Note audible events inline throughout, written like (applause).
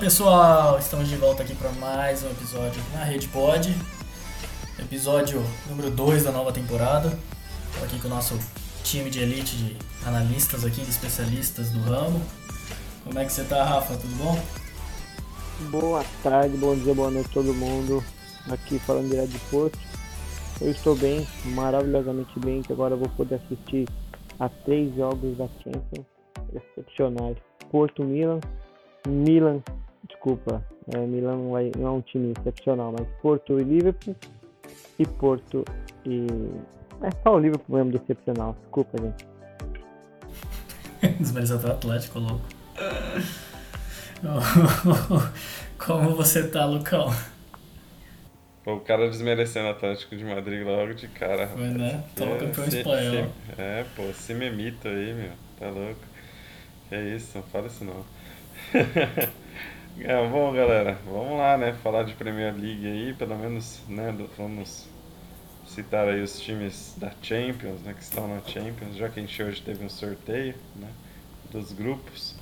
Pessoal, estamos de volta aqui para mais um episódio na Rede Pod. Episódio número 2 da nova temporada. Estou aqui com o nosso time de elite de analistas aqui, de especialistas do ramo. Como é que você tá, Rafa? Tudo bom? Boa tarde, bom dia, boa noite todo mundo. Aqui falando direto de Porto. Eu estou bem, maravilhosamente bem, que agora eu vou poder assistir a três jogos da Champions excepcionais. Porto Milan, Milan, desculpa, é, Milan não é, não é um time excepcional, mas Porto e Liverpool e Porto e. É só o Liverpool mesmo decepcional, desculpa, gente. (laughs) Desmereceu até o Atlético, louco. (laughs) Como você tá, Lucão? Pô, o cara desmerecendo o Atlético de Madrid logo de cara. Foi, né? Toma É, campeão se- espanhol. se- é, pô, se memita aí, meu. Tá louco. Que isso, não fala isso não. (laughs) é, bom, galera, vamos lá, né? Falar de Premier League aí, pelo menos, né? Vamos citar aí os times da Champions, né? Que estão na Champions, já que a gente hoje teve um sorteio, né? Dos grupos.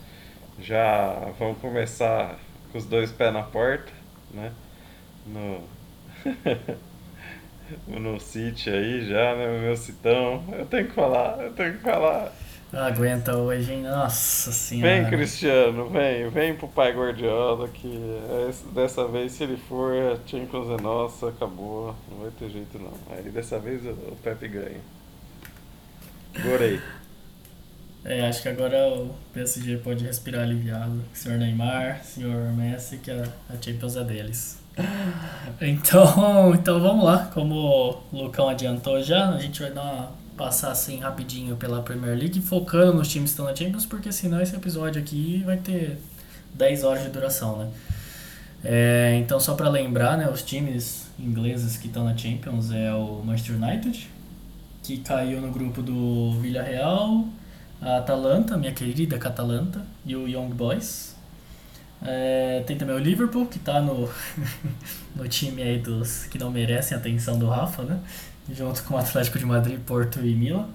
Já vamos começar com os dois pés na porta, né? No, (laughs) no City aí já, né? Meu citão. Eu tenho que falar, eu tenho que falar. Não aguenta hoje, hein? Nossa senhora. Vem, Cristiano, vem, vem pro pai Guardiola que esse- dessa vez, se ele for, a Champions é nossa, acabou. Não vai ter jeito não. Aí dessa vez o, Pepe ganha. Gorei. É, acho que agora o PSG pode respirar aliviado. Senhor Neymar, senhor Messi, que a, a Champions é deles. (laughs) Então, (laughs) então vamos lá. Como o Lucão adiantou já, a gente vai dar uma, passar assim rapidinho pela Premier League, focando nos times que estão na Champions, porque senão esse episódio aqui vai ter 10 horas de duração, né? É, então, só para lembrar, né, os times ingleses que estão na Champions é o Manchester United, que caiu no grupo do Villarreal, a Atalanta, minha querida Catalanta, e o Young Boys. É, tem também o Liverpool, que tá no, (laughs) no time aí dos que não merecem a atenção do Rafa, né? Junto com o Atlético de Madrid, Porto e Milan.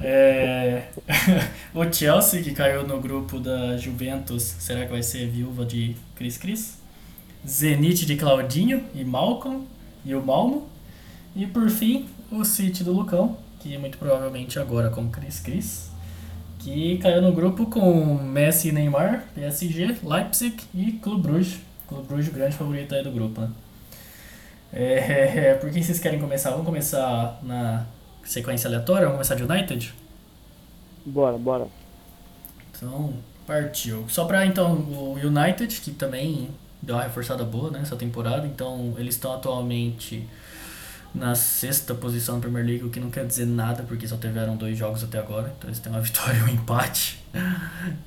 É, (laughs) o Chelsea, que caiu no grupo da Juventus, será que vai ser viúva de Cris Cris? Zenit de Claudinho e Malcolm e o Malmo. E por fim, o City do Lucão, que muito provavelmente agora com Cris Cris, que caiu no grupo com Messi e Neymar, PSG, Leipzig e Clube Bruges. Clube Bruges, grande favorito aí do grupo, né? É, (laughs) por quem vocês querem começar? Vamos começar na sequência aleatória? Vamos começar de United? Bora, bora. Então, partiu. Só pra então o United, que também deu uma reforçada boa né, nessa temporada, então eles estão atualmente na sexta posição na Premier League, o que não quer dizer nada, porque só tiveram dois jogos até agora, então eles têm uma (laughs) vitória e um empate.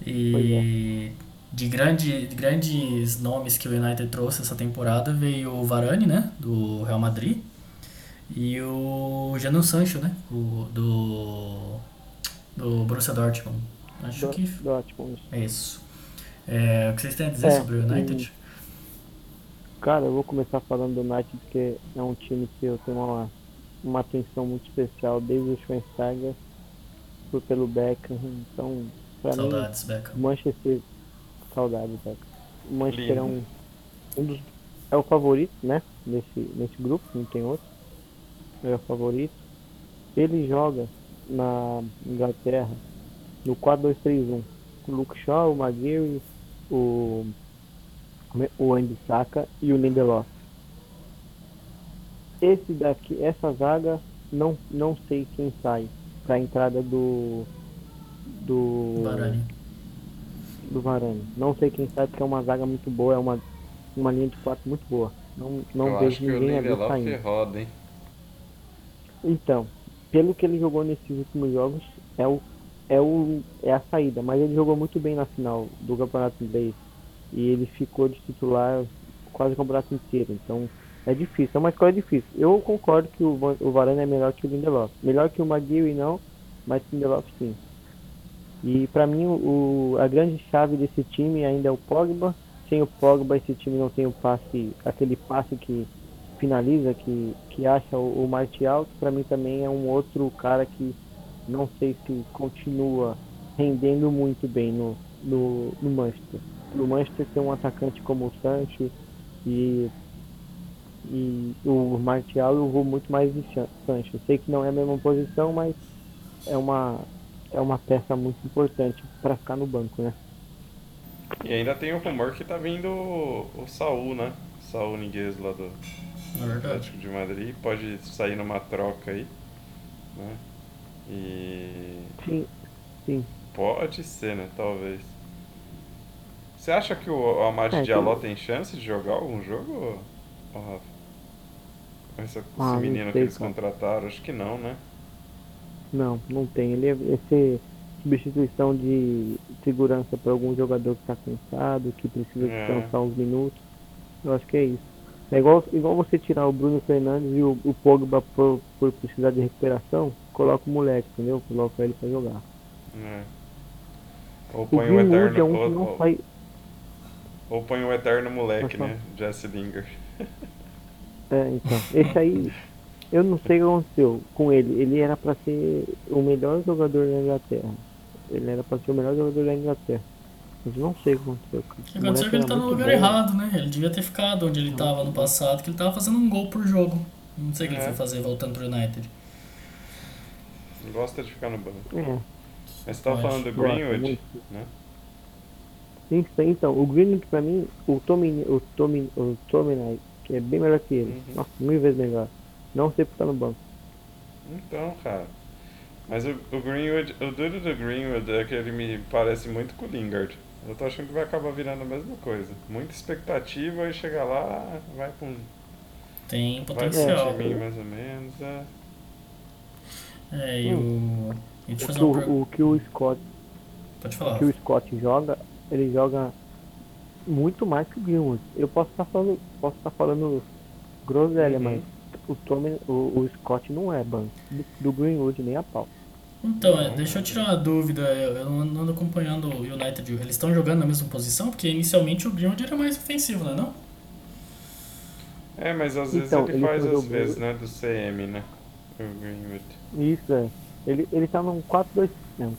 E de, grande, de grandes nomes que o United trouxe essa temporada veio o Varane, né, do Real Madrid, e o Jadon Sancho, né, o, do, do Borussia Dortmund. Acho Do- que Dortmund. é isso. É, o que vocês têm a dizer É, sobre o United? Cara, eu vou começar falando do United, porque é um time que eu tenho uma, uma atenção muito especial desde o Schweinsteiger, pelo Beckham, então, pra mim, Saudades, Beckham. Manchester, saudade, Beckham. O Manchester é um, um dos, é o favorito, né, nesse, nesse grupo, não tem outro, é o favorito. Ele joga na Inglaterra no 4-2-3-1, com o Luke Shaw, o Maguire, o o Andy Saka e o Lindelof. Esse daqui, essa zaga, não, não sei quem sai para a entrada do do Varane. Do Varane. Não sei quem sai porque é uma zaga muito boa, é uma uma linha de quatro muito boa. Não não Eu vejo que ninguém ali saindo. roda, hein? Então, pelo que ele jogou nesses últimos jogos, é o é o é a saída, mas ele jogou muito bem na final do Campeonato Inglês e ele ficou de titular quase o campeonato inteiro. Então, é difícil, é uma escolha difícil. Eu concordo que o, o Varane é melhor que o Lindelof. Melhor que o Maguire não, mas o Lindelof sim. E pra mim o, a grande chave desse time ainda é o Pogba. Sem o Pogba esse time não tem o passe, aquele passe que finaliza, que, que acha o, o Martial, que pra mim também é um outro cara que não sei se continua rendendo muito bem no, no, no Manchester. o Manchester tem um atacante como o Sancho e, e o Martial eu vou muito mais de Sancho. Sei que não é a mesma posição, mas é uma, é uma peça muito importante para ficar no banco, né? E ainda tem o rumor que tá vindo o, o Saul, né? Saul Niguez lá do verdade. Atlético de Madrid. Pode sair numa troca aí, né? E Sim, sim. pode ser, né? Talvez. Você acha que o Amad É, Diallo tem- tem chance de jogar algum jogo, ô Rafa? Com esse, Ah, esse menino que sei, eles cara. contrataram? Acho que não, né? Não, não tem. Ele é esse substituição de segurança para algum jogador que está cansado, que precisa É. descansar uns minutos. Eu acho que é isso. É igual, igual você tirar o Bruno Fernandes e o, o Pogba por, por precisar de recuperação, coloca o moleque, entendeu? Coloca ele para jogar. É. Ou O põe o Greenwood eterno, é um ou, ou- faz. ou põe o eterno moleque, falar. né? Jesse Lingard. É, então. Esse aí, (laughs) eu não sei o que aconteceu com ele. Ele era para ser o melhor jogador da Inglaterra. Ele era para ser o melhor jogador da Inglaterra. Mas não sei o que aconteceu. O que aconteceu é que ele tá no lugar bom. errado, né? Ele devia ter ficado onde ele tava no passado, que ele tava fazendo um gol por jogo. Não sei o que ele É. foi fazer voltando pro United. Gosta de ficar no banco. É. Mas você tava falando do Greenwood, né? Sim, sim, então, o Greenwood pra mim, o Tommy, o Tommy, o Tommy que é bem melhor que ele. Uhum. Nossa, mil vezes melhor. Não sei por estar no banco. Então, cara. Mas o, o Greenwood, o duro do Greenwood é que ele me parece muito com o Lingard. Eu tô achando que vai acabar virando a mesma coisa. Muita expectativa e chegar lá, vai um, Tem vai pra potencial. um timinho mais ou menos. É. É, e o. Eu O fazer que o, o que o Scott, Pode o falar. que o Scott joga, ele joga muito mais que o Greenwood. Eu posso estar falando, posso estar falando groselha, Uhum. mas o Tommy, o, o Scott não é banco do, do Greenwood nem a pau. Então, é, deixa eu tirar uma dúvida. Eu, eu não ando acompanhando o United. Eles estão jogando na mesma posição? Porque inicialmente o Greenwood era mais ofensivo, não é não? É, mas às vezes Então, ele, ele faz às vezes, Greenwood. né? Do CM, né? O Greenwood. Isso é. Ele, ele tá num 4-2, é um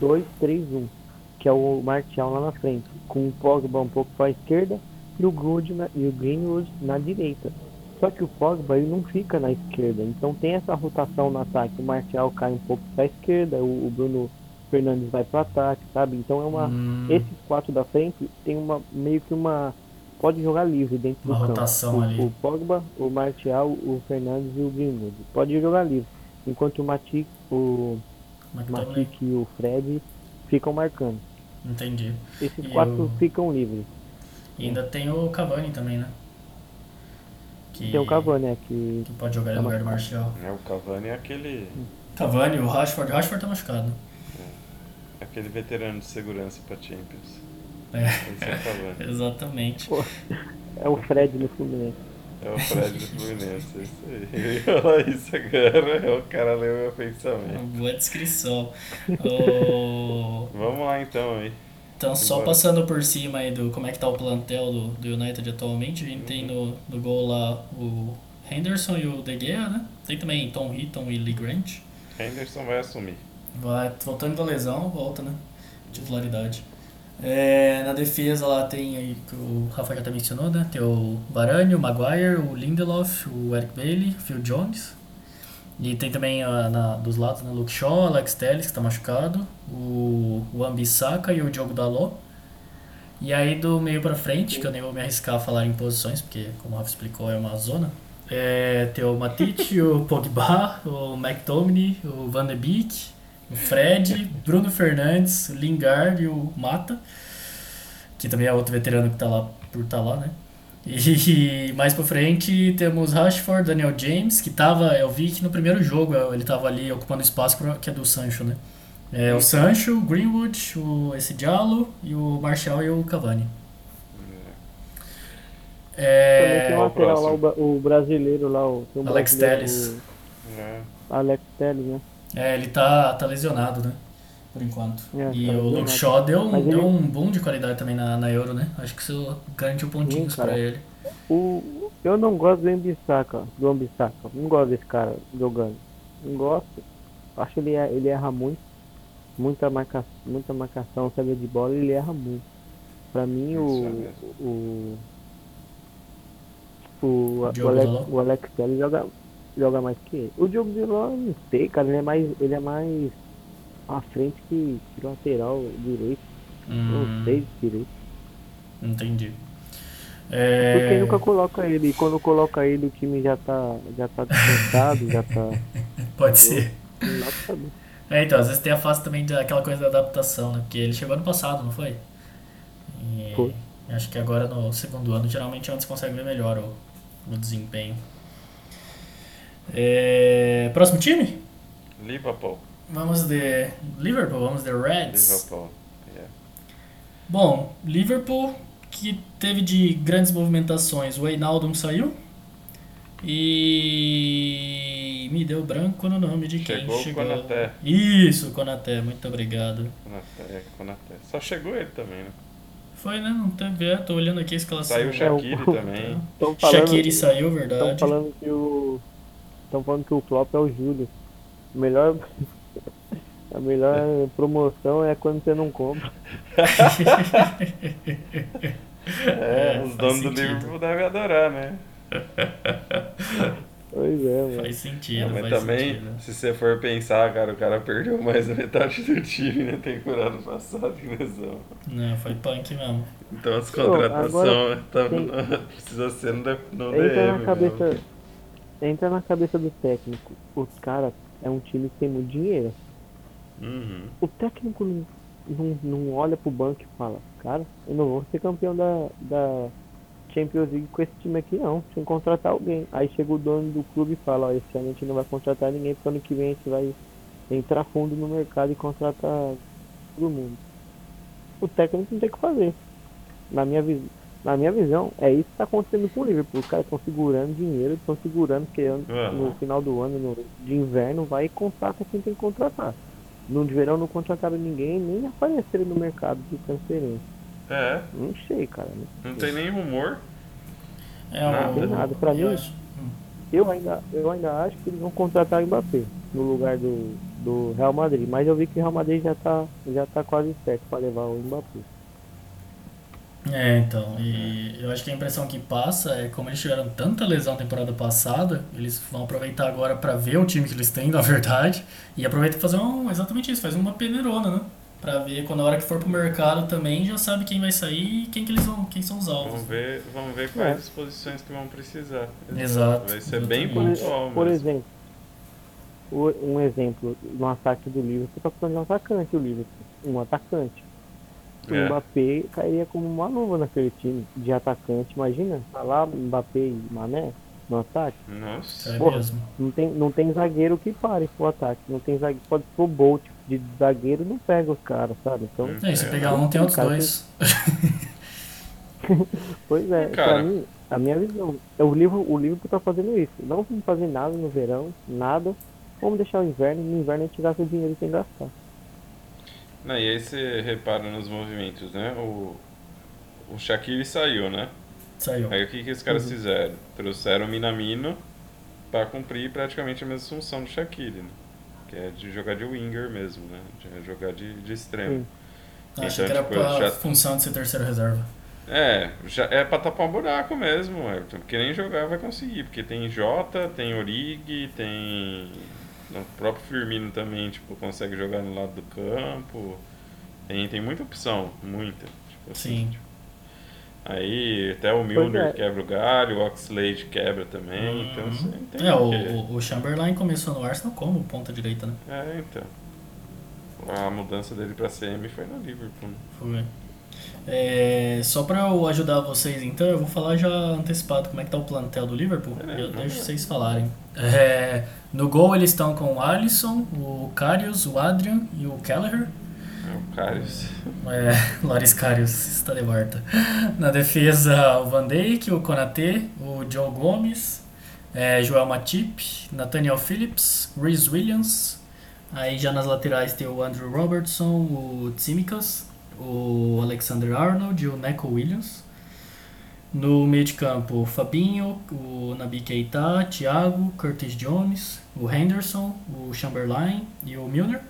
4-2-3-1, que é o Martial lá na frente, com o Pogba um pouco para a esquerda e o Greenwood na, e o Greenwood na direita. Só que o Pogba ele não fica na esquerda, então tem essa rotação no ataque. O Martial cai um pouco para a esquerda, o, Bruno Fernandes vai para o ataque, sabe? Então é uma Hum, esses quatro da frente tem uma meio que uma pode jogar livre dentro Uma do campo. rotação o, ali. o Pogba, o Martial, o Fernandes e o Greenwood. Pode jogar livre. Enquanto o Matic, o. Matic e o Fred ficam marcando. Entendi. Esses E quatro o- ficam livres. E ainda tem o Cavani também, né? Que, Tem o Cavani, né? Que Que pode jogar no lugar do Martial. É, o Cavani é aquele, Cavani, o Rashford. O Rashford tá machucado. aquele veterano de segurança pra Champions. É, Esse é o Cavani. (laughs) exatamente. é o Fred no Fluminense. É o Fred do Fluminense, é isso aí. (laughs) Falar isso agora, o cara leu meu pensamento. Uma boa descrição. (laughs) O- Vamos lá então aí. Então, só passando por cima aí do como é que tá o plantel do, do United atualmente, a gente tem no, no gol lá o Henderson e o De Gea, né? Tem também Tom Hitton e Lee Grant. Henderson vai assumir. Vai, voltando da lesão, volta, né? Titularidade. É, na defesa lá tem aí, que o Rafa já até mencionou, né? Tem o Varane, o Maguire, o Lindelof, o Eric Bailey, o Phil Jones. E tem também ah, na, dos lados, né? Luke Shaw, Alex Telles, que tá machucado, o, o Ambissaca e o Diogo Dalot. E aí do meio pra frente, que eu nem vou me arriscar a falar em posições, porque como o Rafa explicou, é uma zona. É, tem o Matite, (laughs) o Pogba, o McTominay, o Van de Beek, o Fred, Bruno Fernandes, o Lingard e o Mata, que também é outro veterano que tá lá por tá lá, né? E mais pra frente temos Rashford, Daniel James, que tava, eu vi que no primeiro jogo ele tava ali ocupando espaço que é do Sancho, né? É, o Sancho, o Greenwood, o, esse Diallo e o Martial e o Cavani. Também É, tem o lateral lá, o, o brasileiro lá, o, um Alex brasileiro, Telles. É. o Alex Telles, né? é, ele tá, tá lesionado, né? Por enquanto. É, e tá o Luke. Shaw deu, um- Mas ele- deu um boom de qualidade também na, na Euro, né? Acho que isso garantiu pontinhos pra ele. O, eu não gosto do Ambissaca, do Ambissaca. Não gosto desse cara jogando. Não gosto. Acho que ele, ele erra muito. Muita, marca, muita marcação, sabe de bola, ele erra muito. Pra mim, Isso é o, o, o, o, Alex, o Alex Telles joga, joga mais que ele. O Diogo Dalot, não sei, cara, ele é mais, ele é mais à frente que, que lateral direito. Hum, Não sei direito. Entendi. Porque É, nunca coloca ele. E quando coloca ele, o time já tá, já tá descansado, já tá. (laughs) pode ser. É, então, às vezes tem a fase também daquela coisa da adaptação, né? Porque ele chegou ano passado, não foi? E Foi. acho que agora no segundo ano, geralmente antes consegue ver melhor o, o desempenho. É, próximo time? Liverpool. Vamos de Liverpool, vamos de Reds. Liverpool. Yeah. Bom, Liverpool que teve de grandes movimentações. O Einaldum saiu e me deu branco no nome de quem Chegou o chegou. Konaté. Isso, Konaté, muito obrigado. Konaté, é, Konaté. Só chegou ele também, né? Foi, né? Não teve, é, tô olhando aqui a escalação. Saiu o Shaqiri o- também. Tão falando, Shaqiri saiu, Estão verdade. falando que o. Estão falando que o Klopp é o Júlio. O melhor. A melhor promoção é quando você não compra. (laughs) É, os faz donos do. Liverpool devem adorar, né? Pois é, mano. Faz sentido, mas faz também, sentido. se você for pensar, cara, o cara perdeu mais da metade do time na temporada passada em lesão. Não, foi punk mesmo. Então as contratações tá- tem- (laughs) precisa ser no, no Entra DM na cabeça. mesmo. Entra na cabeça do técnico. Os caras é um time que tem muito dinheiro. Uhum. O técnico não, não, não olha pro banco e fala, cara, eu não vou ser campeão da, da Champions League com esse time aqui não, sem contratar alguém. Aí chega o dono do clube e fala, ó, esse ano a gente não vai contratar ninguém, porque ano que vem a gente vai entrar fundo no mercado e contratar todo mundo. O técnico não tem o que fazer. Na minha, vis na minha visão, é isso que está acontecendo com o Liverpool. Os caras estão segurando dinheiro, estão segurando, ano- Aham. no final do ano, no, de inverno, vai e contrata quem tem que contratar. No de verão não contrataram ninguém, nem apareceram no mercado de transferência. É, Não sei, cara. né? não tem nem rumor. É Nada. o. Nada, pra mim- acho-. Eu ainda, eu ainda acho que eles vão contratar o Mbappé no lugar do, do Real Madrid. Mas eu vi que o Real Madrid já tá, já tá quase certo para levar o Mbappé. É, então, e eu acho que a impressão que passa é como eles tiveram tanta lesão na temporada passada, eles vão aproveitar agora pra ver o time que eles têm, (laughs) na verdade, e aproveitar pra fazer um, exatamente isso, faz uma peneirona, né? Pra ver quando a hora que for pro mercado também já sabe quem vai sair e quem que eles vão, quem são os alvos. Vamos ver, vamos ver quais as posições que vão precisar. Exato. Vai ser bem pontual Por mesmo. exemplo, um exemplo no ataque do Liverpool, você tá falando de um atacante, o Liverpool. Um atacante. O É. Mbappé cairia como uma luva naquele time de atacante. Imagina, tá lá Mbappé e Mané no ataque. Nossa. É Porra. mesmo. Não tem, não tem zagueiro que pare pro ataque. Não tem zagueiro. Pode ser o Bolt de zagueiro não pega os caras, sabe? Então. É, se É, pegar um, tem outros dois. (laughs) pois é, Cara. pra mim, a minha visão. é O livro, o Liverpool tá fazendo isso. Não vamos fazer nada no verão, nada. Vamos deixar o inverno, no inverno a gente gasta o dinheiro sem gastar. Não, e aí você repara nos movimentos, né? O, o Shaqiri saiu, né? Saiu. Aí o que, que os caras Uhum. fizeram? Trouxeram o Minamino pra cumprir praticamente a mesma função do Shaqiri, né? Que é de jogar de winger mesmo, né? De jogar de, de extremo. Sim. Ah, Achei que Então, era tipo, pra já- função de ser terceiro reserva. É, já é pra tapar um buraco mesmo, Everton. Porque nem jogar vai conseguir. Porque tem Jota, tem Origi, tem. O próprio Firmino também, tipo, consegue jogar no lado do campo. Tem, tem muita opção, muita. Tipo assim, Sim. tipo. Aí até o Milner é. quebra o galho, o Oxlade quebra também. Então Uhum. você entende. É, o- o Chamberlain começou no Arsenal como ponta direita, né? É, então. A mudança dele pra CM foi no Liverpool. né? Foi. É, só pra eu ajudar vocês, então, eu vou falar já antecipado como é que tá o plantel do Liverpool. É, eu deixo vocês falarem. É, no gol eles estão com o Alisson, o Karius, o Adrian e o Kelleher. É o Karius. É, (laughs) Loris Karius está de volta. Na defesa, o Van Dijk, o Konaté, o Joe Gomes, é, Joel Matip, Nathaniel Phillips, Reese Williams. Aí já nas laterais tem o Andrew Robertson, o Tsimikas, o Alexander Arnold e o Neco Williams. No meio de campo, o Fabinho, o Nabi Keita, Thiago, Curtis Jones, o Henderson, o Chamberlain e o Milner.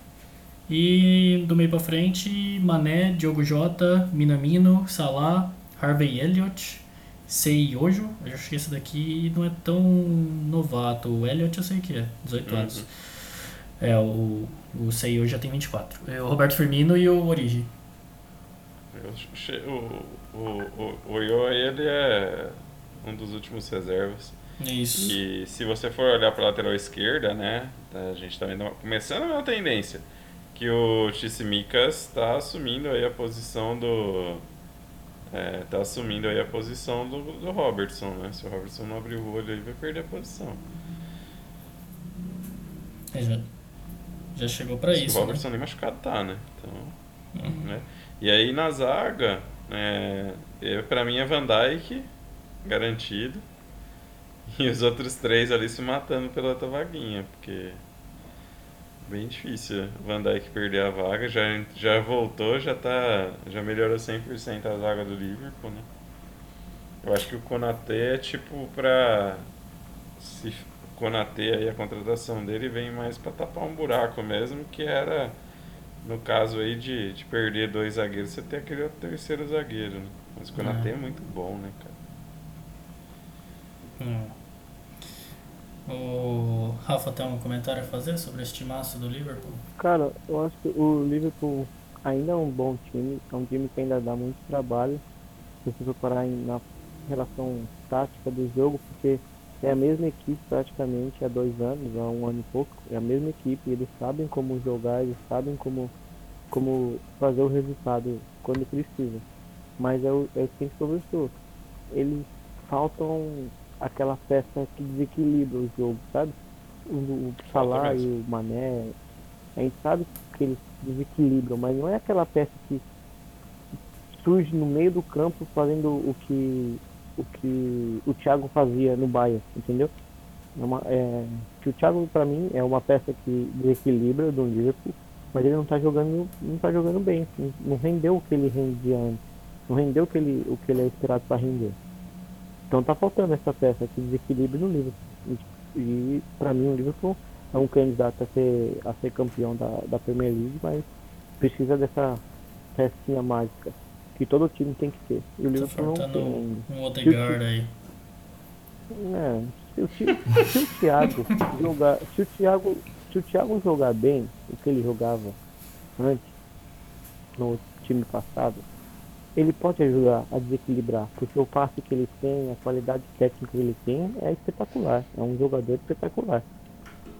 E do meio pra frente, Mané, Diogo Jota, Minamino, Salah, Harvey Elliott, Sei Yojo. Eu acho que esse daqui não é tão novato. O Elliott eu sei que é, 18 Uhum. anos. É, o, o Sei Yojo já tem 24. É o Roberto Firmino e o Origi. O, o, o, o Yo, ele é um dos últimos reservas. Isso. E se você for olhar para a lateral esquerda, né, a gente está vendo uma- começando uma tendência que o Tsimikas está assumindo aí a posição do é, tá assumindo aí a posição do, do Robertson, né? Se o Robertson não abrir o olho, ele vai perder a posição. É, já, já chegou Se isso. o né? Robertson nem machucado tá, né? Então, Uhum. né? E aí na zaga, é, pra mim é Van Dijk, garantido. E os outros três ali se matando pela outra vaguinha, porque bem difícil Van Dijk perder a vaga, já, já voltou, já tá. Já melhorou 100% a zaga do Liverpool, né? Eu acho que o Konaté é tipo pra. Se Konaté aí a contratação dele vem mais pra tapar um buraco mesmo, que era no caso aí de, de perder dois zagueiros, você tem aquele terceiro zagueiro, né? Mas o Konaté É. é muito bom, né, cara? Hum. O Rafa tem um comentário a fazer sobre esse timaço do Liverpool? Cara, eu acho que o Liverpool ainda é um bom time, é um time que ainda dá muito trabalho, se você for parar em- na relação tática do jogo, porque é a mesma equipe praticamente há dois anos, há um ano e pouco, é a mesma equipe, eles sabem como jogar, eles sabem como, como fazer o resultado quando precisa. Mas é o, é o que a gente conversou, eles faltam aquela peça que desequilibra o jogo, sabe? O, o Salah e o Mané, a gente sabe que eles desequilibram, mas não é aquela peça que surge no meio do campo fazendo o que o que o Thiago fazia no Bayern, entendeu? É uma, é, que o Thiago para mim é uma peça que desequilibra do Liverpool, mas ele não tá jogando não tá jogando bem, não, não rendeu o que ele rendia antes, não rendeu o que ele o que ele é esperado para render. Então tá faltando essa peça que desequilibra no Liverpool. E, e para mim o Liverpool é um candidato a ser, a ser campeão da, da Premier League, mas precisa dessa pecinha mágica que todo time tem que ter. E o Tá Liverpool não faltando tem ainda. um Odegaard aí. É, se, o, se o Thiago (laughs) jogar, se o Thiago, se o Thiago jogar bem, o que ele jogava antes no time passado, ele pode ajudar a desequilibrar, porque o passe que ele tem, a qualidade técnica que ele tem é espetacular. É um jogador espetacular.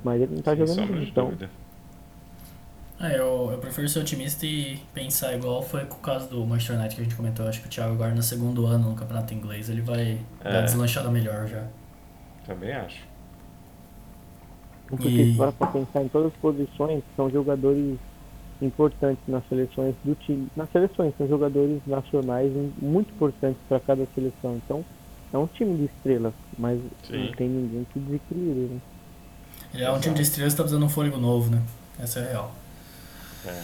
Mas ele não tá Sem jogando bem, então. dúvida. É, eu, eu prefiro ser otimista e pensar igual foi com o caso do Manchester United que a gente comentou. Acho que o Thiago agora no segundo ano no campeonato inglês ele vai É. dar deslanchada melhor já. Também acho. Porque E- se para pra pensar em todas as posições, são jogadores importantes nas seleções do time. Nas seleções, são jogadores nacionais muito importantes para cada seleção. Então, é um time de estrelas, mas Sim. não tem ninguém que desequilibre. Né? Ele é um time de estrelas que tá precisando de um fôlego novo, né? Essa é a real. É.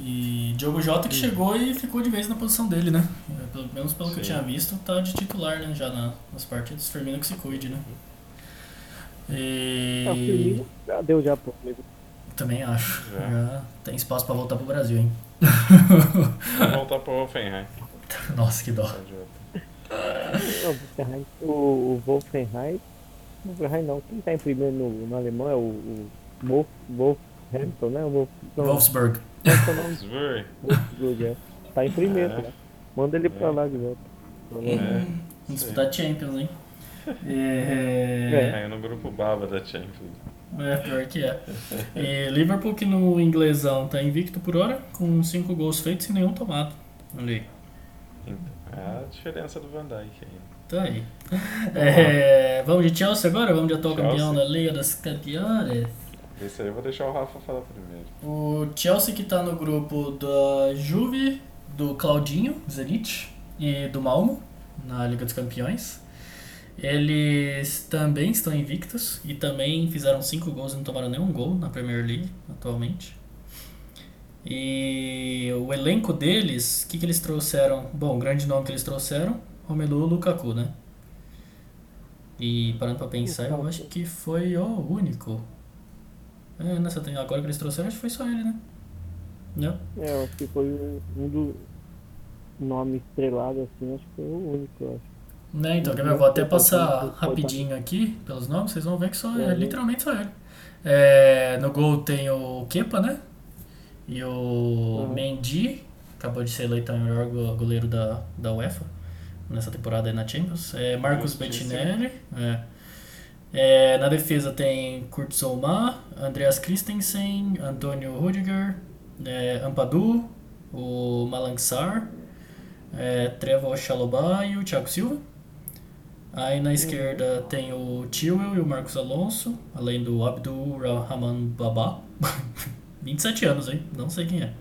E Diogo Jota que chegou e ficou de vez na posição dele, né? É, Pelo menos pelo que eu Sim. tinha visto, tá de titular, né? Já na, nas partidas. Firmino que se cuide, né? É, E Firmino já deu já pô. mesmo. também acho. Já. Já tem espaço pra voltar pro Brasil, hein? Voltar pro Hoffenheim. (laughs) Nossa, que dó. O Wolfenheim- o, o Wolfenheim. O Wolfenheim não. Quem tá em primeiro no, no alemão é o, o Wolf, Wolfhampton, né? O Wolf, não, Wolfsburg. é? Wolfsburg. Wolfsburg, é. Tá em primeiro, É. né? Manda ele pra É. lá de volta. É. Vamos disputar Champions, hein? É, Caiu no grupo baba da Champions. é, pior que é. E Liverpool que no inglesão tá invicto por hora, com 5 gols feitos e nenhum tomado. Olha aí. É a diferença do Van Dijk aí. Tá aí. É, vamos de Chelsea agora? Vamos de atual Chelsea. campeão da Liga dos Campeões? Esse aí eu vou deixar o Rafa falar primeiro. O Chelsea que tá no grupo da Juve, do Claudinho, Zenit e do Malmo, na Liga dos Campeões. Eles também estão invictos e também fizeram 5 gols e não tomaram nenhum gol na Premier League atualmente. E o elenco deles, o que, que eles trouxeram? Bom, o grande nome que eles trouxeram, Romelu Lukaku, né? E parando pra pensar, eu acho que foi o único. É, nessa tem agora que eles trouxeram, acho que foi só ele, né? Não? É, eu acho que foi um, dos nomes estrelados, assim, acho que foi o único, eu acho. Né, então, quer ver? Eu vou até passar rapidinho aqui pelos nomes, vocês vão ver que só é, literalmente só ele. É, no gol tem o Kepa, né? E o Uhum. Mendy, acabou de ser eleito o melhor go- goleiro da, da UEFA nessa temporada aí na Champions. É, Marcos. Bettinelli. É. É, na defesa tem Kurt Zouma, Andreas Christensen, Antônio Rudiger, é, Ampadu, o Malangsar, é, Trevor Chalobah e o Thiago Silva. Aí na esquerda tem o Chilwell e o Marcos Alonso, além do Abdul Rahman Baba. (laughs) 27 anos, hein? Não sei quem é.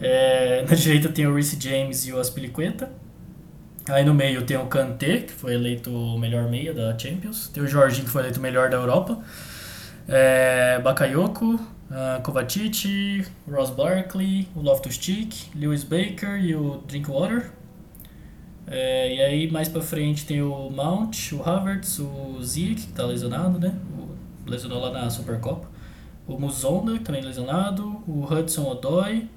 É, na direita tem o Reece James e o Aspilicueta. Aí no meio tem o Kanté, que foi eleito o melhor meia da Champions. Tem o Jorginho, que foi eleito o melhor da Europa. É, Bakayoko, ah, Kovacic, Ross Barkley, o Loftus-Cheek, Lewis Baker e o Drinkwater. É, e aí mais pra frente tem o Mount, o Havertz, o Ziyech, que tá lesionado, né? O, lesionou lá na Supercopa. O Muzonda, que também lesionado. O Hudson Odoi.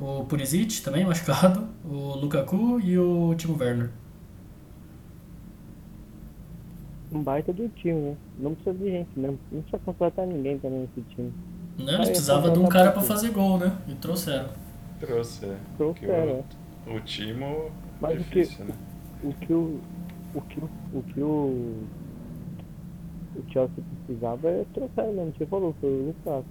O Pulisic, também machucado. O Lukaku e o Timo Werner. Um baita do time, né? Não precisa de gente mesmo. Não precisa contratar ninguém também nesse time. Né? Eles precisavam de um cara pra fazer gol, né? E trouxeram. Trouxe, é. Trouxeram, o, o Timo, Mas o que- difícil, né? O que o. O que o. O que o. O Chelsea precisava é trocar mesmo, você falou, foi o Lucas.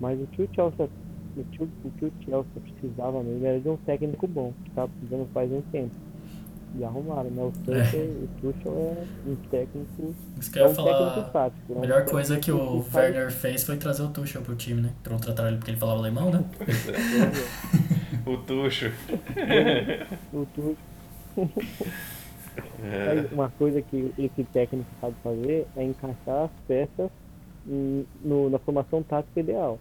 Mas o que o Chelsea. O que o, o que o Chelsea precisava mesmo era de um técnico bom, que tava precisando faz um tempo. E arrumaram, né? O Tuchel, o Tuchel é um técnico. Isso que É eu um ia técnico falar. tático. é A um melhor coisa que o faz- Werner fez foi trazer o Tuchel pro time, né? Contrataram ele porque ele falava alemão, né? É. O Tuxo. O Tuchel (laughs) É. Uma coisa que esse técnico sabe fazer é encaixar as peças no- na formação tática ideal.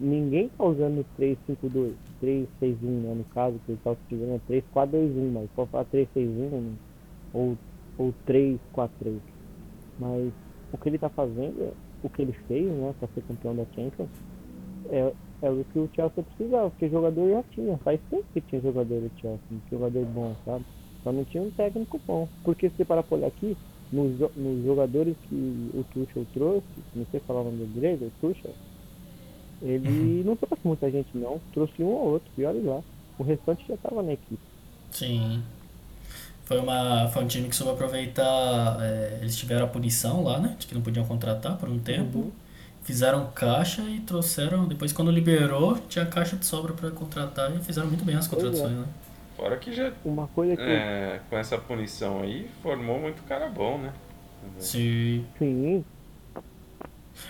Ninguém tá usando 3-5-2, 3-6-1, né? No caso, que ele tá utilizando é 3-4-2-1, mas pode falar 3-6-1 ou, ou 3-4-3. Mas o que ele tá fazendo, o que ele fez, né, pra ser campeão da Champions, é, é o que o Chelsea precisava, porque jogador já tinha, faz tempo que tinha jogador do Chelsea, jogador bom, sabe? Só não tinha um técnico bom. Porque se você parar pra olhar aqui, nos, nos jogadores que o Tuchel trouxe, não sei falar o nome dele o Tuchel, ele não trouxe muita gente não, trouxe um ou outro, e olha lá. O restante já tava na equipe. Sim. Foi, uma, foi um time que soube aproveitar. é, eles tiveram a punição lá, né? De que não podiam contratar por um tempo. Uhum. Fizeram caixa e trouxeram. Depois, quando liberou, tinha caixa de sobra pra contratar e fizeram muito bem as Pois é. contratações, né? Fora que já, Uma coisa que é, com essa punição aí, formou muito cara bom, né? Sim. sim,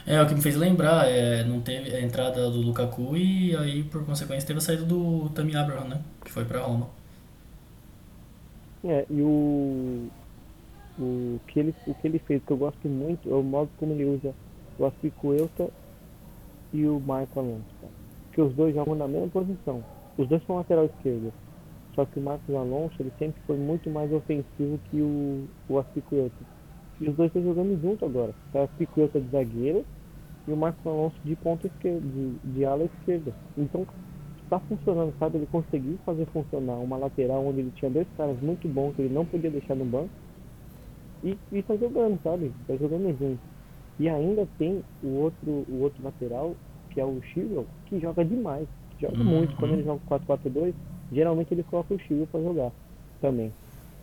É, o que me fez lembrar, é, não teve a entrada do Lukaku e aí, por consequência, teve a saída do Tammy Abraham, né? Que foi pra Roma. é, e o, o, que ele, o que ele fez, que eu gosto muito, é o modo como ele usa o Aspicueta e o Marco Alonso. Cara. Que os dois jogam na mesma posição. Os dois são lateral esquerdo. Só que o Marcos Alonso ele sempre foi muito mais ofensivo que o, o Aspicueta. E os dois estão jogando junto agora. Tá o Aspicueta de zagueiro e o Marcos Alonso de ponta esquerda, de, de ala esquerda. Então tá funcionando, sabe? Ele conseguiu fazer funcionar uma lateral onde ele tinha dois caras muito bons que ele não podia deixar no banco. E, e tá jogando, sabe? Tá jogando junto. E ainda tem o outro, o outro lateral, que é o Chilwell, que joga demais. que Joga Uhum. muito. Quando ele joga 4-4-2, geralmente ele coloca o Chilwell pra jogar também.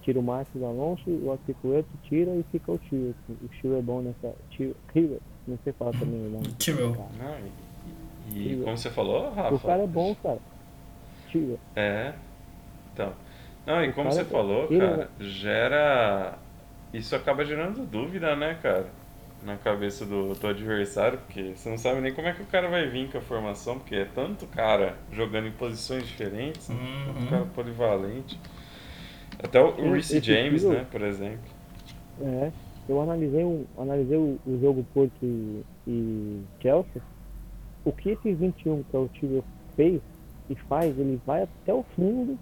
Tira o Marcos Alonso, o Aspicueto tira e fica o Chilwell. O Chilwell é bom nessa... Chilwell, não sei falar também o nome. Não, e, e como você falou, Rafa? O cara é bom, cara. Chilwell. É. Então. Não, e O como você falou, ele cara, gera. Isso acaba gerando dúvida, né, cara? Na cabeça do, do adversário, porque você não sabe nem como é que o cara vai vir com a formação, porque é tanto cara jogando em posições diferentes, né? tanto Uhum. cara polivalente. Até o Sim, Reece James, tiro- né, por exemplo. É, eu analisei, o, analisei o, o jogo Porto e, e Chelsea. O que esse 21 que é o time fez e faz, ele vai até o fundo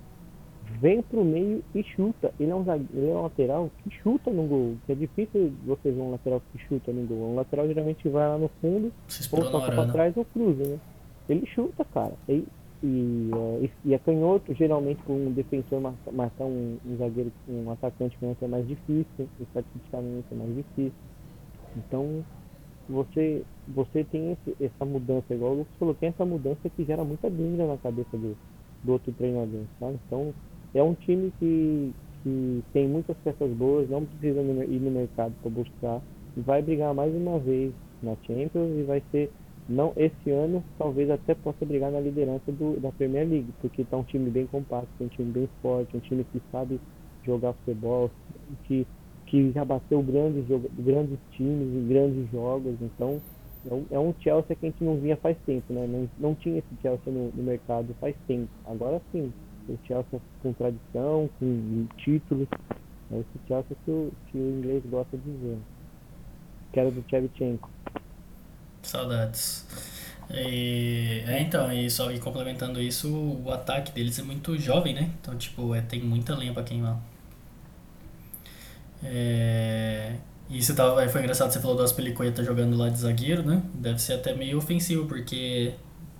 vem pro meio e chuta. Ele é um, ele é um lateral que chuta no gol. Que é difícil você ver um lateral que chuta no gol. Um lateral geralmente vai lá no fundo, Se ou toca pra Arana. trás ou cruza, né? Ele chuta, cara. E, e, é, e é canhoto, geralmente com um defensor mar- marcar um, um zagueiro, um atacante canhoto é mais difícil, estatisticamente é mais difícil. Então, você, você tem esse- essa mudança, igual o Lucas falou, tem essa mudança que gera muita dúvida na cabeça do, do outro treinador? Então, é um time que, que tem muitas peças boas, não precisa ir no mercado para buscar, e vai brigar mais uma vez na Champions e vai ser, não esse ano, talvez até possa brigar na liderança do, da Premier League, porque tá um time bem compacto, um time bem forte, um time que sabe jogar futebol, que, que já bateu grandes, grandes times e grandes jogos, então é um, é um Chelsea que a gente não vinha faz tempo, né? Não, não tinha esse Chelsea no, no mercado faz tempo. Agora sim, o Chelsea com tradição, com títulos. É esse Chelsea que o, que o inglês gosta de dizer. Que era do Shevchenko. Saudades. E, é, então, e só e complementando isso, o ataque deles é muito jovem, né? Então, tipo, é, tem muita lenha pra queimar. É, e você tava, foi engraçado, você falou do Aspelicueta jogando lá de zagueiro, né? Deve ser até meio ofensivo, porque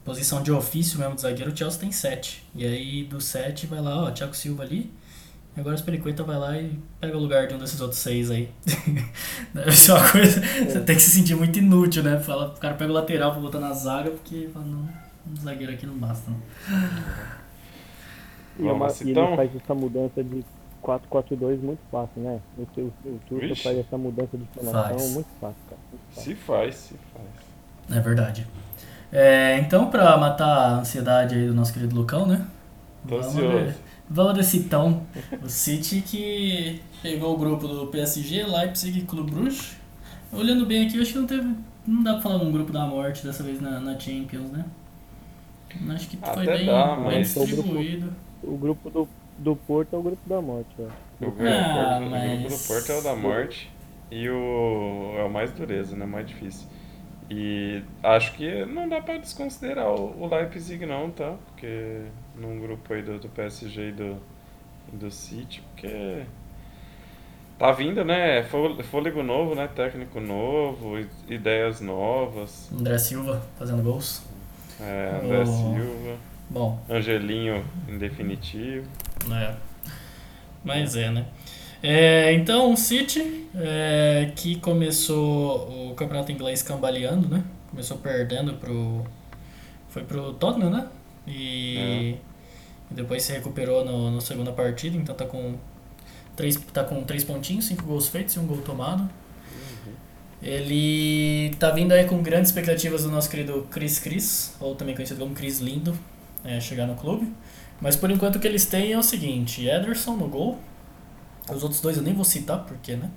posição de ofício mesmo de zagueiro, o Chelsea tem 7. E aí do 7 vai lá, ó, Thiago Silva ali. Agora o Aspelicueta vai lá e pega o lugar de um desses outros seis aí. (laughs) Deve ser uma coisa. Você tem que se sentir muito inútil, né? Fala, o cara pega o lateral pra botar na zaga, porque fala, não, um zagueiro aqui não basta. Não. E, é uma- Vamos, e então? ele faz essa mudança de 4-4-2 muito fácil, né? O, o, o Vixe. faz essa mudança de formação Faz. muito fácil, cara. Muito fácil. Se faz, se faz. É verdade. É, então, pra matar a ansiedade aí do nosso querido Lucão, né? Tô Vamos ansioso. ver. Vamos desse então. O City que pegou o grupo do PSG, Leipzig e Clube Bruges. Olhando bem aqui, eu acho que não teve. Não dá pra falar um grupo da morte dessa vez na, na Champions, né? Acho que foi Até bem, dá, bem mas- distribuído. O grupo do, do Porto é o grupo da morte, ó. O grupo, Ah, o mas- grupo do Porto é o da morte e o é o mais dureza, né? Mais difícil. E acho que não dá pra desconsiderar o, o Leipzig não, tá? Porque num grupo aí do, do PSG e do, do City, porque tá vindo, né? Fô- Fôlego novo, né? Técnico novo, ideias novas. André Silva fazendo gols. É, André Oh. Silva, Bom, Angelinho em definitivo. É. Mas é, né? É, então, o City, é, que começou o campeonato inglês cambaleando, né? Começou perdendo pro. Foi pro Tottenham, né? E, e depois se recuperou no, na segunda partida, então tá com. Três, tá com três pontinhos, cinco gols feitos e um gol tomado. Ele tá vindo aí com grandes expectativas do nosso querido Chris Chris, ou também conhecido como Chris Lindo, é, chegar no clube. Mas por enquanto o que eles têm é o seguinte: Ederson no gol. Os outros dois eu nem vou citar porque, né?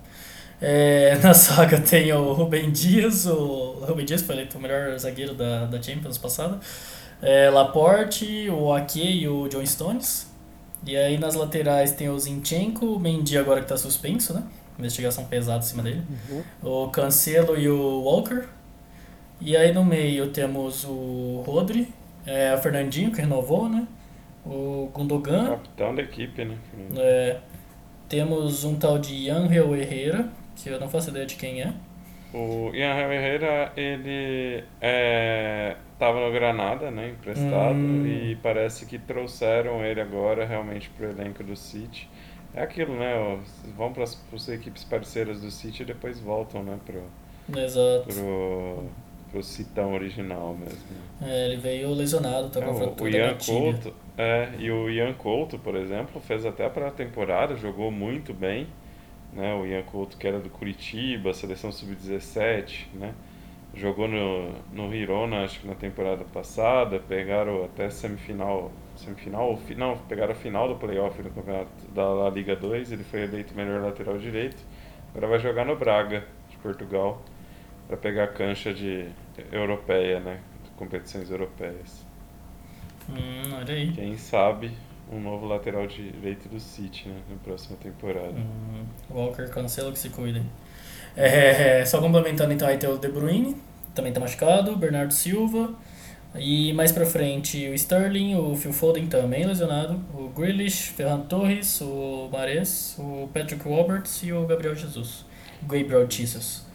É, (laughs) na saga tem o Rubem Dias, o Rubem Dias foi eleito o melhor zagueiro da, da Champions passada. É, Laporte, o Ake e o John Stones. E aí nas laterais tem o Zinchenko, o Mendy agora que tá suspenso, né? Investigação pesada em cima dele. Uhum. O Cancelo e o Walker. E aí no meio temos o Rodri, é, o Fernandinho que renovou, né? O Gundogan, Capitão da equipe, né? é, temos um tal de Angel Herrera, que eu não faço ideia de quem é. O Ian Herrera, ele é, tava no Granada, né, emprestado, Hum. e parece que trouxeram ele agora realmente pro elenco do City. É aquilo, né, ó, vão para as equipes parceiras do City e depois voltam, né, pro, Exato. pro, pro Citão original mesmo. É, ele veio lesionado, tá É, com o, o Ian. Couto, é, e o Ian Couto, por exemplo, fez até a pré-temporada, jogou muito bem, né? O Ian Couto que era do Curitiba, seleção sub-17, né? Jogou no, no Hirona, acho que na temporada passada, pegaram até semifinal, semifinal, ou fi- não, pegaram a final do playoff no campeonato da Liga 2, ele foi eleito melhor lateral direito. Agora vai jogar no Braga, de Portugal, para pegar a cancha de europeia, né? De competições europeias. Hum, olha aí. Quem sabe um novo lateral direito do City, né, na próxima temporada. Hum, Walker Cancelo que se cuidem. É, só complementando então aí tem o De Bruyne, também tá machucado, Bernardo Silva, E mais pra frente, o Sterling, o Phil Foden também lesionado, o Grealish, Ferran Torres, o Mares, o Patrick Roberts e o Gabriel Jesus. Gabriel Jesus.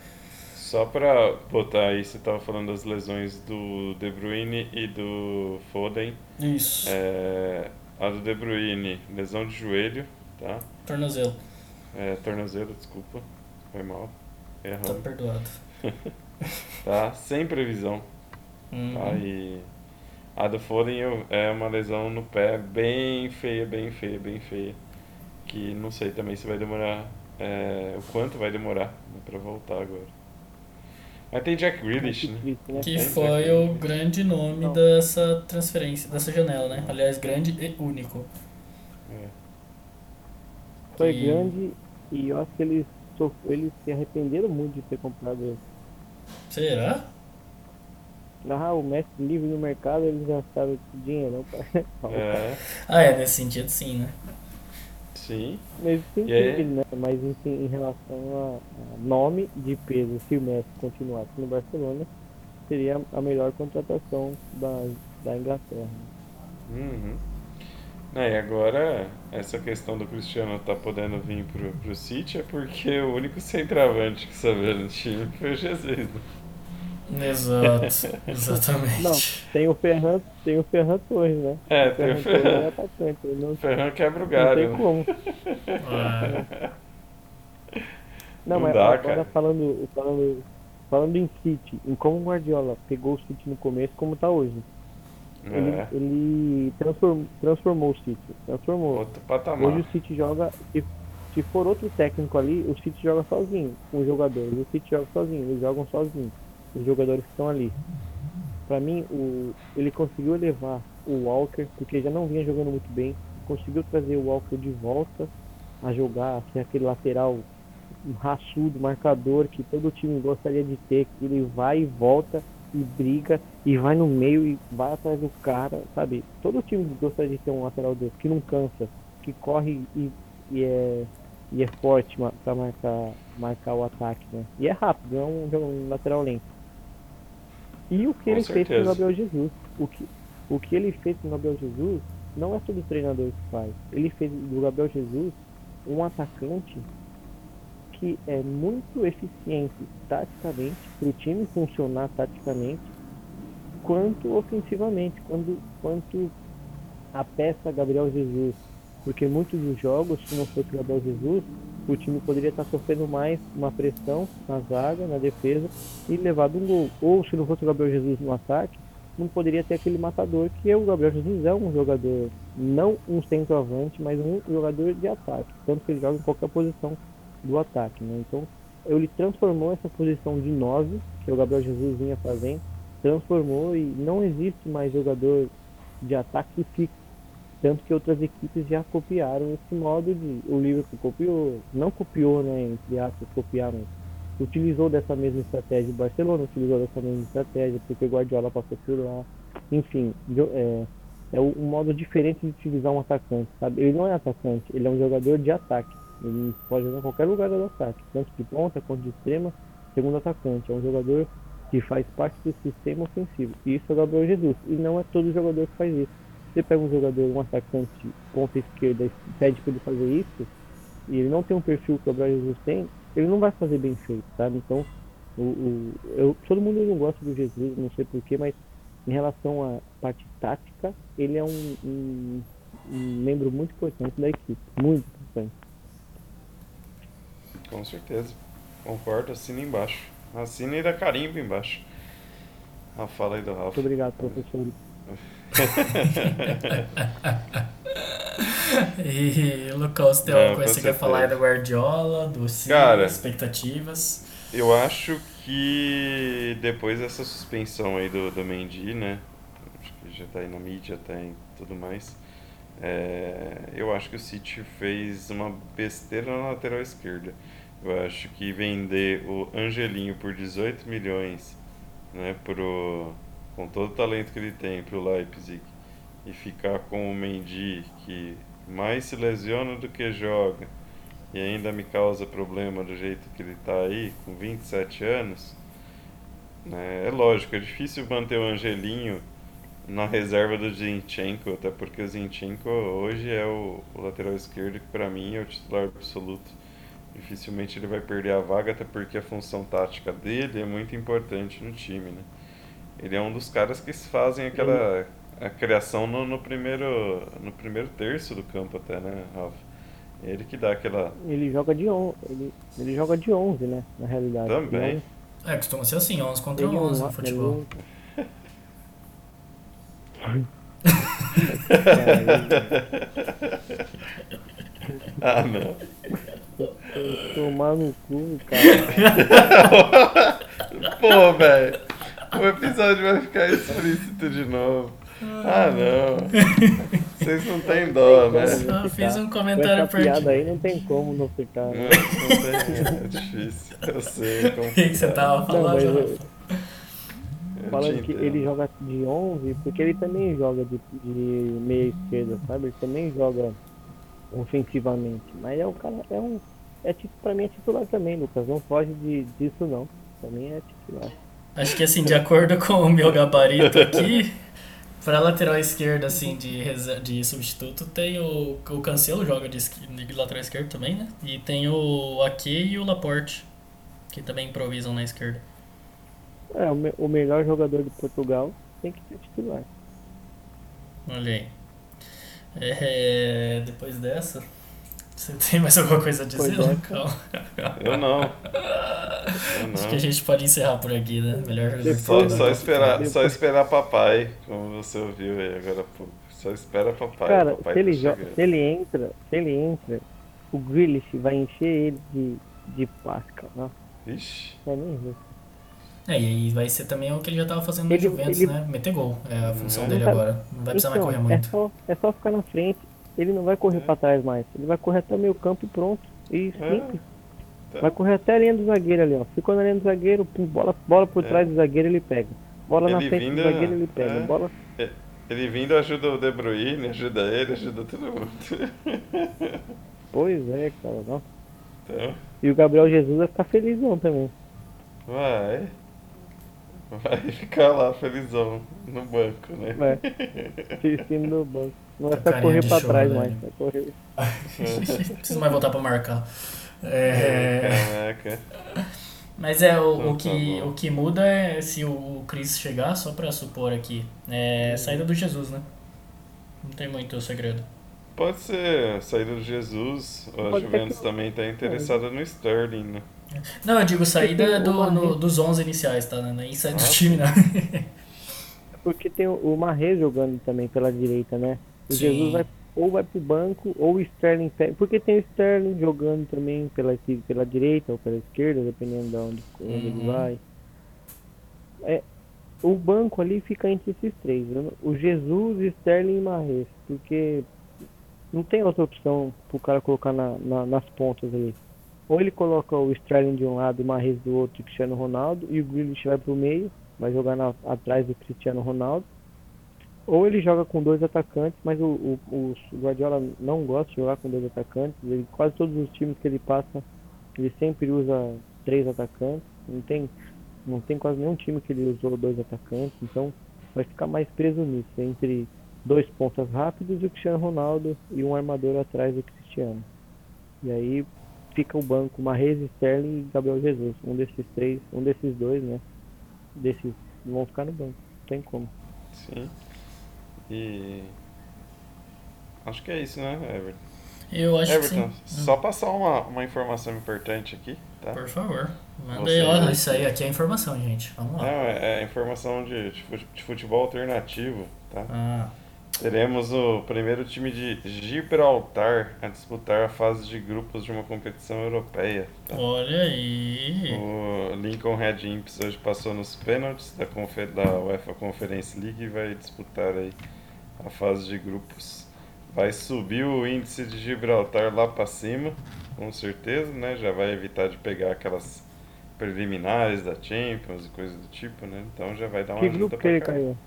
Só pra botar aí, você tava falando das lesões do De Bruyne e do Foden. Isso. É, a do De Bruyne, lesão de joelho, tá? Tornozelo. É, tornozelo, desculpa. Foi mal. Tá Errando. perdoado. (laughs) Tá? Sem previsão. Uhum. Tá? E a do Foden é uma lesão no pé bem feia, bem feia, bem feia. Que não sei também se vai demorar. é, o quanto vai demorar né, pra voltar agora. Mas tem Jack Grealish, né? Né? Que foi o grande nome Não. dessa transferência, dessa janela, né? Aliás, grande e único. É. Foi E- grande e eu acho que eles, eles se arrependeram muito de ter comprado ele. Será? Ah, o Messi livre no mercado, eles gastaram dinheiro. É, Ah, é, nesse sentido sim, né? Sim. Mas sim, E aí? né? Mas enfim, em relação a, a nome de peso, se o Messi continuasse no Barcelona, seria a melhor contratação da, da Inglaterra. Uhum. É, e agora, essa questão do Cristiano tá podendo vir pro, pro City é porque o único centroavante que sabia no time foi o Jesus. né? Exato, (laughs) exatamente. Não, tem o Ferran, tem o Ferran Torres, né? É, o tem o Ferran Torres Ferran. é atacante, ele não, O Ferran quebra o não galho, tem né? como. É. Não, Não mas dá, agora cara. falando, falando, falando em City, em como o Guardiola pegou o City no começo, como tá hoje. Ele, É, ele transform, transformou o City, transformou. outro patamar. Hoje o City joga, se, se for outro técnico ali, o City joga sozinho com os jogadores. O City joga sozinho, eles jogam sozinhos, os jogadores que estão ali. Pra mim, o, ele conseguiu elevar o Walker, porque já não vinha jogando muito bem, conseguiu trazer o Walker de volta a jogar, assim, aquele lateral raçudo, marcador, que todo time gostaria de ter, que ele vai e volta e briga e vai no meio e vai atrás do cara, sabe? Todo time gostaria de ter um lateral desse, que não cansa, que corre e, e é, e é forte pra marcar, marcar o ataque, né? E é rápido, é um, jogo- um lateral lento. E o que Com ele fez com o certeza. Gabriel Jesus, o que, o que ele fez com o Gabriel Jesus não é todo treinador que faz. Ele fez do Gabriel Jesus um atacante que é muito eficiente taticamente, para o time funcionar taticamente, quanto ofensivamente, quando, quanto a peça Gabriel Jesus. Porque muitos dos jogos, se não fosse Gabriel Jesus, o time poderia estar sofrendo mais uma pressão na zaga, na defesa e levado um gol. Ou se não fosse o Gabriel Jesus no ataque, não poderia ter aquele matador que é o Gabriel Jesus é um jogador, não um centroavante, mas um jogador de ataque. Tanto que ele joga em qualquer posição do ataque. Né? Então ele transformou essa posição de 9, que o Gabriel Jesus vinha fazendo, transformou e não existe mais jogador de ataque fixo. Tanto que outras equipes já copiaram esse modo de. O Liverpool copiou, não copiou, né? Entre aspas, copiaram. Utilizou dessa mesma estratégia. O Barcelona utilizou dessa mesma estratégia, porque o Guardiola passou por lá. Enfim, é, é um um modo diferente de utilizar um atacante, sabe? Ele não é atacante, ele é um jogador de ataque. Ele pode jogar em qualquer lugar do ataque, tanto de ponta quanto de extrema, segundo atacante. É um jogador que faz parte do sistema ofensivo. E isso é o Gabriel Jesus. E não é todo jogador que faz isso. Você pega um jogador, um atacante ponta esquerda e pede para ele fazer isso, e ele não tem um perfil que o Gabriel Jesus tem, ele não vai fazer bem feito, sabe? Então, o, o- eu, todo mundo não gosta do Jesus, não sei porquê, mas em relação à parte tática, ele é um, um, um membro muito importante da equipe. Muito importante. Com certeza. Concordo, assina embaixo. Assina e dá carimbo embaixo. A fala aí do Ralf. Muito obrigado, professor. E Lucas, tem alguma coisa que você quer falar do Guardiola, do City, Cara. expectativas? Eu acho que depois dessa suspensão aí do, do Mendy, né? Acho que já tá aí na mídia, tá em tudo mais. é, eu acho que o City fez uma besteira na lateral esquerda. Eu acho que vender o Angelinho por 18 milhões, né, pro, com todo o talento que ele tem pro Leipzig, e ficar com o Mendy, que mais se lesiona do que joga, e ainda me causa problema do jeito que ele tá aí, com 27 anos, né? É lógico, é difícil manter o Angelinho na reserva do Zinchenko, até porque o Zinchenko hoje é o, o lateral esquerdo que para mim é o titular absoluto. Dificilmente ele vai perder a vaga, até porque a função tática dele é muito importante no time, né? Ele é um dos caras que fazem aquela a criação no, no primeiro no primeiro terço do campo até, né, Rafa? Ele que dá aquela Ele joga de 11, ele, ele joga de 11, né, na realidade. também. É, costuma ser assim, 11 contra Ele 11 não- no futebol. (laughs) ah, não. ele- Tomar no cu, cara. (laughs) Pô, velho. O episódio vai ficar explícito de novo. Ah, não. Vocês não têm dó, né? Só fiz um Com comentário essa piada aí não tem como não ficar. Não, né? não tem, é difícil. Eu sei. (laughs) O que, você tava Não, falando? eu- Eu falando que ele joga de 11, porque ele também joga de, de meia esquerda, sabe? Ele também joga ofensivamente. Mas é um cara, é um. É tipo, pra mim é titular também, Lucas. Não foge de, disso não. Pra mim é titular. Acho que assim, de acordo (laughs) com o meu gabarito aqui, pra lateral esquerda, assim, de, de substituto, tem o, o Cancelo joga de, de lateral esquerdo também, né? E tem o Ake e o Laporte, que também improvisam na esquerda. É, o, me- o melhor jogador de Portugal tem que ser titular. Olha aí. É, depois dessa, você tem mais alguma coisa a dizer, é. Lucão? Eu não. Eu Acho que a não. gente pode encerrar por aqui, né? Melhor Só, só, esperar, só esperar papai, como você ouviu aí agora há pouco. Só espera papai. Cara, papai se ele, tá se ele entra, se ele entra, o Grealish vai encher ele de, de pasca. Nossa, Ixi. é ver. É, e aí vai ser também o que ele já tava fazendo no Juventus, ele- né? Meter gol. É a função Uhum. dele Então, agora. Não vai precisar mais correr é muito. só, é só ficar na frente. Ele não vai correr É. pra trás mais. Ele vai correr até o meio campo e pronto. E É. simples. Tá. Vai correr até a linha do zagueiro ali, ó. Ficou na linha do zagueiro, pum, bola, bola por É. trás do zagueiro ele pega. Bola na Ele frente vindo, do zagueiro ele pega. é. Bola. Ele vindo ajuda o De Bruyne, ajuda ele, ajuda todo mundo. (laughs) Pois é, cara. Nossa. Então, E o Gabriel Jesus vai ficar felizão também. vai. Vai ficar lá felizão no banco, né? Vai. (laughs) Assistindo no banco. (laughs) Não vai Com a ficar carinha correr pra choro, trás né? mais. Vai correr. Precisa mais voltar pra marcar. É, Caraca. mas é, o, Então o, tá que, bom. o que muda é se o Chris chegar, só pra supor aqui, é saída do Jesus, né? Não tem muito segredo. Pode ser saída do Jesus, ou a Juventus que- também tá interessada no Sterling, né? Não, eu digo saída do, no- dos 11 iniciais, tá? Nem saída do Ah, time, não. (laughs) Porque tem o o Marre jogando também pela direita, né? O Sim. Jesus vai ou vai pro banco ou o Sterling pega. Porque tem o Sterling jogando também pela, pela direita ou pela esquerda, dependendo de onde, onde ele Uhum. vai. É, o banco ali fica entre esses três. Não- O Jesus, Sterling e Marres. Porque não tem outra opção pro cara colocar na- na- nas pontas ali. Ou ele coloca o Sterling de um lado e o Marres do outro e Cristiano Ronaldo, e o Grealish vai pro meio, vai jogar na- atrás do Cristiano Ronaldo. Ou ele joga com dois atacantes, mas o, o, o Guardiola não gosta de jogar com dois atacantes. Ele, quase todos os times que ele passa, ele sempre usa três atacantes. Não tem, não tem quase nenhum time que ele usou dois atacantes. Então vai ficar mais preso nisso, entre dois pontas rápidos e o Cristiano Ronaldo e um armador atrás do Cristiano. E aí fica o banco Marrez, Sterling e Gabriel Jesus. Um desses três, um desses dois, né? Desses vão ficar no banco. Não tem como. Sim. E. Acho que é isso, né, Everton? Eu acho Everton, que sim. só passar uma, uma informação importante aqui, tá? Por favor. Manda aí, ó. Isso aí aqui é informação, gente. Vamos Não, lá. é, é informação de, de fute- de futebol alternativo, tá? Ah, Teremos o primeiro time de Gibraltar a disputar a fase de grupos de uma competição europeia. Tá? olha aí. O Lincoln Red Imps hoje passou nos pênaltis da, da UEFA Conference League e vai disputar aí a fase de grupos. Vai subir o índice de Gibraltar lá para cima, com certeza, né? Já vai evitar de pegar aquelas preliminares da Champions e coisas do tipo, né? Então já vai dar uma Que ajuda pra caramba. caiu?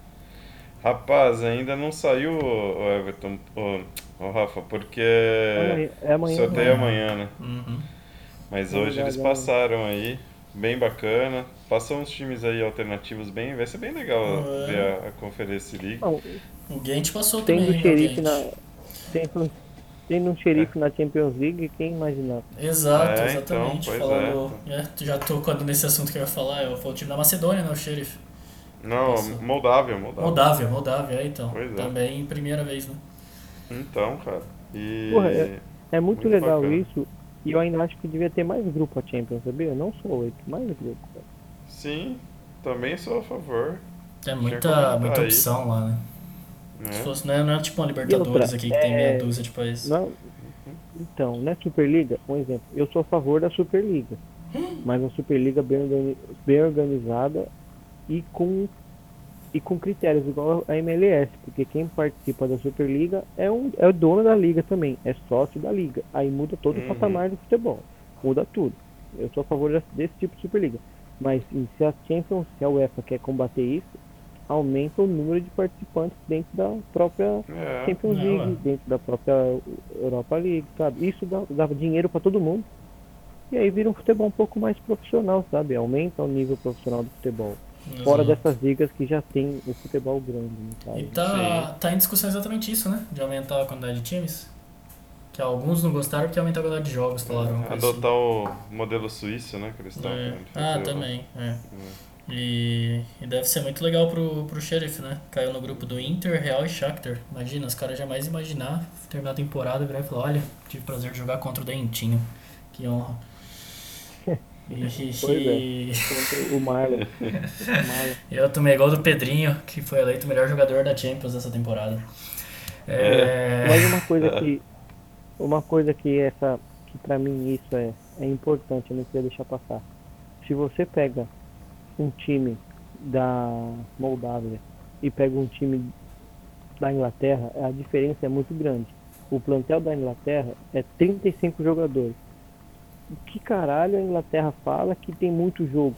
Rapaz, ainda não saiu o Everton, o, o Rafa, porque Amanhã- é amanhã. sorteio né? amanhã, né? Uhum. Mas É hoje verdade, eles passaram aí bem bacana. Passou uns times aí alternativos bem. Vai ser bem legal É. ver a, a Conferência League. Não, O Gent passou tendo também. um o xerife na. Tendo, tendo um xerife na Champions League, quem imaginava? Exato, É, exatamente. então, pois Falando, é, tu já tocou nesse assunto que eu ia falar, eu falo o time da Macedônia, né, o Sheriff. Não, Passou. Moldávia, Moldávia. Moldávia, Moldávia, é, então. Pois é. Também primeira vez, né? Então, cara. E. Porra, é- É muito, Muito legal bacana. isso. E eu ainda acho que devia ter mais grupo a Champions, sabia? Não só oito, mais grupo. cara. Sim, também sou a favor. Tem que muita, muita aí. opção lá, né? Né? Se fosse, não, é, não é tipo uma Libertadores outra, aqui que tem meia é, dúzia de países. Não, então, na Superliga, um exemplo, eu sou a favor da Superliga. Mas uma Superliga bem, organi- bem organizada e com, e com critérios igual a MLS, porque quem participa da Superliga é, um, é o dono da liga também, é sócio da liga. Aí muda todo Uhum. o patamar do futebol, muda tudo. Eu sou a favor desse, tipo de Superliga. Mas se a Champions, se a UEFA quer combater isso, aumenta o número de participantes dentro da própria É. Champions League, dentro da própria Europa League, sabe? Isso dá, dá dinheiro para todo mundo. E aí vira um futebol um pouco mais profissional, sabe? Aumenta o nível profissional do futebol. Fora dessas ligas que já tem o futebol grande, né, E sabe? tá, tá em discussão exatamente isso, né? De aumentar a quantidade de times. Que alguns não gostaram porque aumentar a quantidade de jogos, falaram. coisa Adotar o modelo suíço, né? Que eles estão É. Ah, né? também, é. E, e deve ser muito legal pro, pro Sheriff, né? Caiu no grupo do Inter, Real e Shakhtar. Imagina, os caras jamais imaginar terminar a temporada e virar e falar, olha, tive o prazer de jogar contra o Dentinho. Que honra. E, é. O Marlon. O (laughs) Marlon. eu tomei gol do Pedrinho, que foi eleito o melhor jogador da Champions dessa temporada. É, Mas uma coisa que. Uma coisa que essa. Que pra mim isso é, é importante, eu não queria deixar passar. Se você pega um time da Moldávia e pega um time da Inglaterra, a diferença é muito grande. O plantel da Inglaterra é 35 jogadores. O que caralho a Inglaterra fala que tem muito jogo?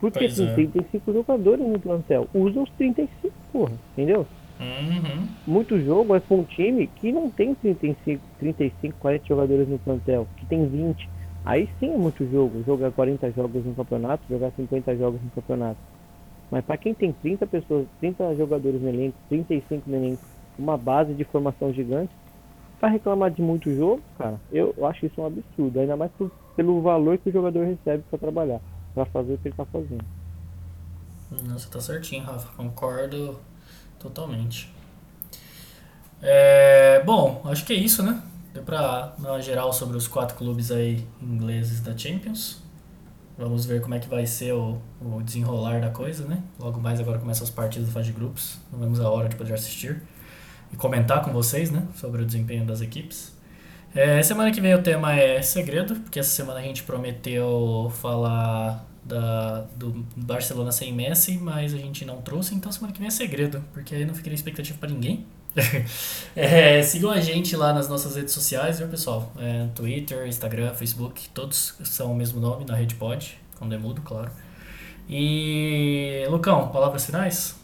Porque Pois tem é. 35 jogadores no plantel. Usa os 35, porra, entendeu? Uhum. muito jogo é com um time que não tem 35, 35, 40 jogadores no plantel, que tem 20. Aí sim é muito jogo, jogar 40 jogos no campeonato, jogar 50 jogos no campeonato. Mas para quem tem 30 pessoas, 30 jogadores no elenco, 35 no elenco, uma base de formação gigante, para reclamar de muito jogo, cara, eu, acho isso um absurdo, ainda mais por- pelo valor que o jogador recebe para trabalhar, para fazer o que ele tá fazendo. Nossa, tá certinho, Rafa. Concordo totalmente. É, bom, acho que é isso, né? Deu pra dar uma geral sobre os quatro clubes aí ingleses da Champions. Vamos ver como é que vai ser o, o desenrolar da coisa, né? Logo mais agora começam as partidas da fase de grupos. Não vemos a hora de poder assistir e comentar com vocês, né? Sobre o desempenho das equipes. É, semana que vem o tema é segredo, porque essa semana a gente prometeu falar da, do Barcelona sem Messi, mas a gente não trouxe, então semana que vem é segredo, porque aí não ficaria expectativa pra ninguém. (laughs) É, sigam a gente lá nas nossas redes sociais, viu, pessoal? É, Twitter, Instagram, Facebook, todos são o mesmo nome na Rede Pod, com demudo, claro. E Lucão, palavras finais?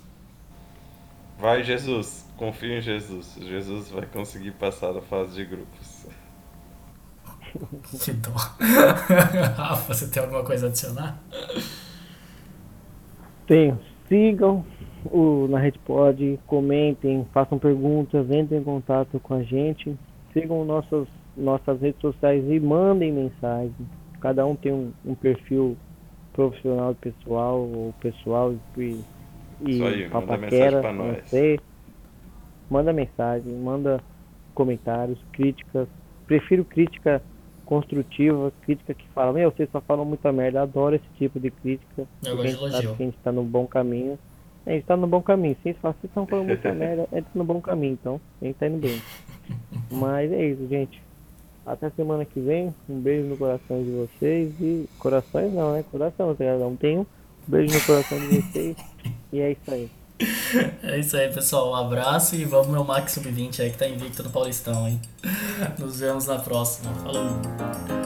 Vai, Jesus. Confia em Jesus. Jesus vai conseguir passar da fase de grupos. Que (laughs) dó. (laughs) Rafa, você tem alguma coisa a adicionar? Tenho. Sigam o na RedPod, comentem, façam perguntas, entrem em contato com a gente. Sigam nossas, nossas redes sociais e mandem mensagem. Cada um tem um, um perfil profissional e pessoal, ou pessoal e, e Isso aí, manda papaquera, mensagem pra não nós. sei. Manda mensagem, manda comentários, críticas. Prefiro crítica construtiva, crítica que fala, meu, vocês só falam muita merda, adoro esse tipo de crítica. Eu gosto a de gente elogio. que a gente tá no bom caminho. A gente tá no bom caminho. Se vocês estão falando muita (laughs) merda, é no bom caminho, então a gente tá indo bem. (laughs) Mas é isso, gente. Até semana que vem. Um beijo no coração de vocês. E corações não, né? Coração, cada um tem um. Beijo no coração de vocês. E é isso aí. (laughs) É isso aí, pessoal. Um abraço e vamos meu Max Sub-20 aí que tá invicto no Paulistão, hein? Nos vemos na próxima. Falou!